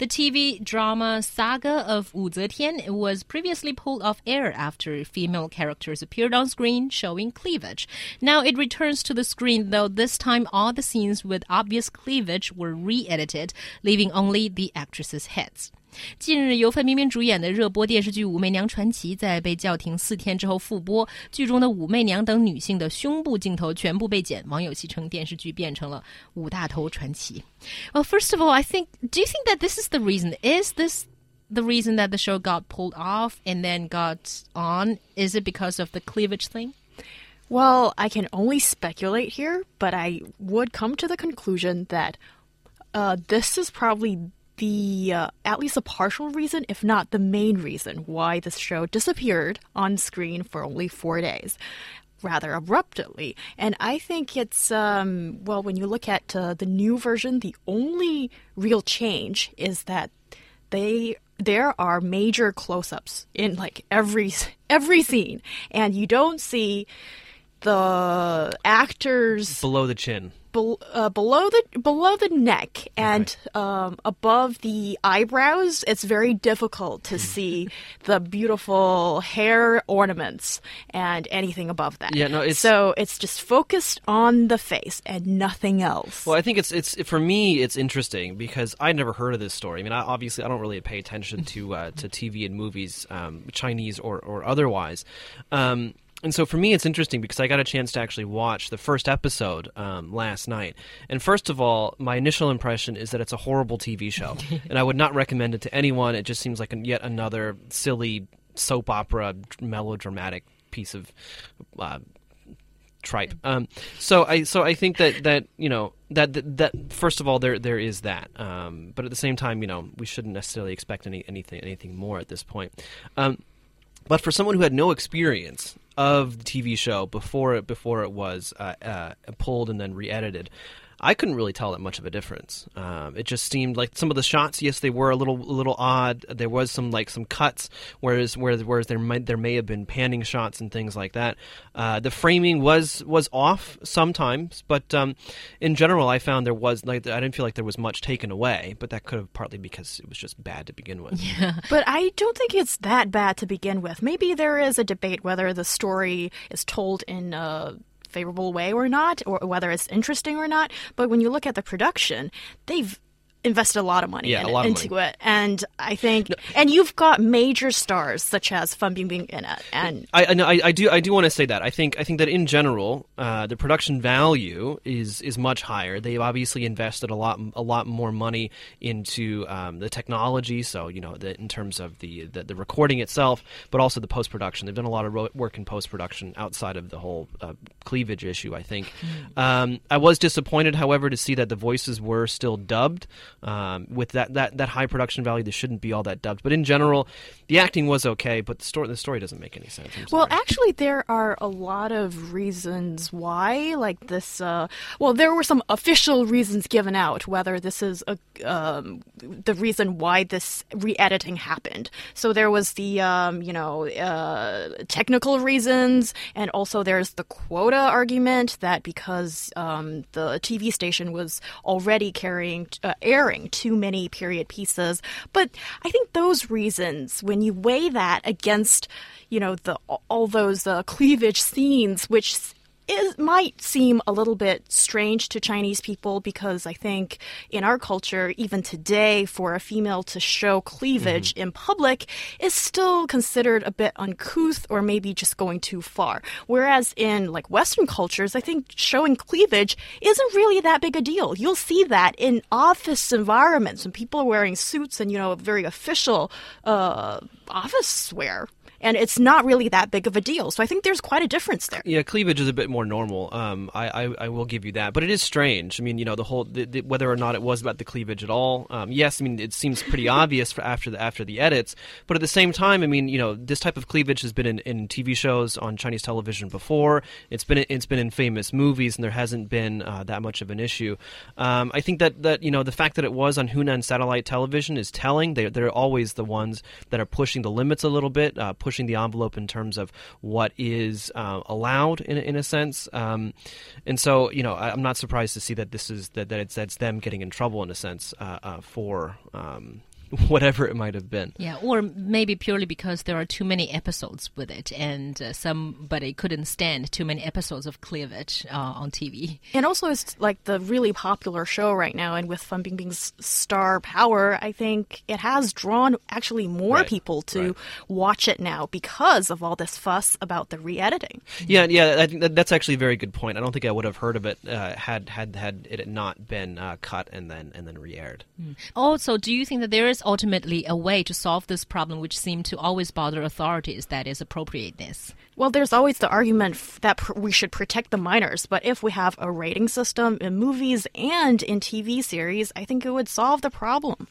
The TV drama Saga of Wu Zetian was previously pulled off air after female characters appeared on screen showing cleavage. Now it returns to the screen, though this time all the scenes with obvious cleavage were re-edited, leaving only the actresses' heads. 近日，由范冰冰主演的热播电视剧《武媚娘传奇》在被叫停四天之后复播，剧中的武媚娘等女性的胸部镜头全部被剪，网友戏称电视剧变成了五大头传奇。Well, first of all, I think, do you think that this is the reason? Is this the reason that the show got pulled off and then got on? Is it because of the cleavage thing? Well, I can only speculate here, but I would come to the conclusion that uh, this is probably the uh, at least a partial reason, if not the main reason, why this show disappeared on screen for only four days. Rather abruptly. And I think it's, um, well, when you look at uh, the new version, the only real change is that they there are major close-ups in like every every scene and you don't see the actors below the chin be, uh, below the below the neck and um, above the eyebrows, it's very difficult to see the beautiful hair ornaments and anything above that. Yeah, no, it's so it's just focused on the face and nothing else. Well, I think it's it's for me it's interesting because I never heard of this story. I mean, I, obviously I don't really pay attention to uh, to TV and movies, um, Chinese or or otherwise. Um, and so for me, it's interesting because I got a chance to actually watch the first episode um, last night. And first of all, my initial impression is that it's a horrible TV show, and I would not recommend it to anyone. It just seems like yet another silly soap opera melodramatic piece of. Uh, tripe. Um, so I so I think that that you know that that, that first of all there there is that, um, but at the same time you know we shouldn't necessarily expect any anything anything more at this point. Um, but for someone who had no experience of the TV show before it before it was uh, uh, pulled and then re-edited. I couldn't really tell that much of a difference. Um, it just seemed like some of the shots, yes, they were a little a little odd. There was some like some cuts, whereas whereas whereas there might there may have been panning shots and things like that. Uh, the framing was was off sometimes, but um, in general, I found there was like I didn't feel like there was much taken away. But that could have partly because it was just bad to begin with. Yeah, but I don't think it's that bad to begin with. Maybe there is a debate whether the story is told in. Uh favorable way or not, or whether it's interesting or not. But when you look at the production, they've invested a lot of money yeah, in, lot into money. it, and I think, no. and you've got major stars such as Fan Bingbing in it, and I, I, I do I do want to say that I think I think that in general uh, the production value is is much higher. They've obviously invested a lot a lot more money into um, the technology, so you know the, in terms of the, the, the recording itself, but also the post production. They've done a lot of work in post production outside of the whole uh, cleavage issue. I think mm. um, I was disappointed, however, to see that the voices were still dubbed. Um, with that, that that high production value, this shouldn't be all that dubbed. But in general, the acting was okay, but the story the story doesn't make any sense. Well, actually, there are a lot of reasons why, like this. Uh, well, there were some official reasons given out whether this is a, um, the reason why this re-editing happened. So there was the um, you know uh, technical reasons, and also there's the quota argument that because um, the TV station was already carrying uh, too many period pieces. But I think those reasons, when you weigh that against, you know, the all those uh, cleavage scenes, which it might seem a little bit strange to Chinese people because I think in our culture, even today, for a female to show cleavage mm-hmm. in public is still considered a bit uncouth or maybe just going too far. Whereas in like Western cultures, I think showing cleavage isn't really that big a deal. You'll see that in office environments when people are wearing suits and, you know, very official uh, office wear and it's not really that big of a deal. So I think there's quite a difference there. Yeah, cleavage is a bit more normal. Um, I, I, I will give you that, but it is strange. I mean, you know, the whole the, the, whether or not it was about the cleavage at all. Um, yes, I mean it seems pretty obvious after the after the edits, but at the same time, I mean, you know, this type of cleavage has been in, in TV shows on Chinese television before. It's been it's been in famous movies, and there hasn't been uh, that much of an issue. Um, I think that that you know the fact that it was on Hunan satellite television is telling. They they're always the ones that are pushing the limits a little bit, uh, pushing the envelope in terms of what is uh, allowed in in a sense. Um, and so you know I, am not surprised to see that this is that, that it's that's them getting in trouble in a sense uh, uh, for. Um, whatever it might have been. Yeah, or maybe purely because there are too many episodes with it, and uh, somebody couldn't stand too many episodes of cleavage uh, on TV. And also, it's like the really popular show right now, and with Fan Bingbing's star power, I think it has drawn actually more right. people to right. watch it now because of all this fuss about the re-editing. Yeah, yeah, I think that, that's actually a very good point. I don't think I would have heard of it uh, had had had it not been uh, cut and then and then re-aired. Mm. Also, do you think that there is ultimately a way to solve this problem, which seemed to always bother authorities, that is appropriateness. Well, there's always the argument that we should protect the minors, but if we have a rating system in movies and in TV series, I think it would solve the problem.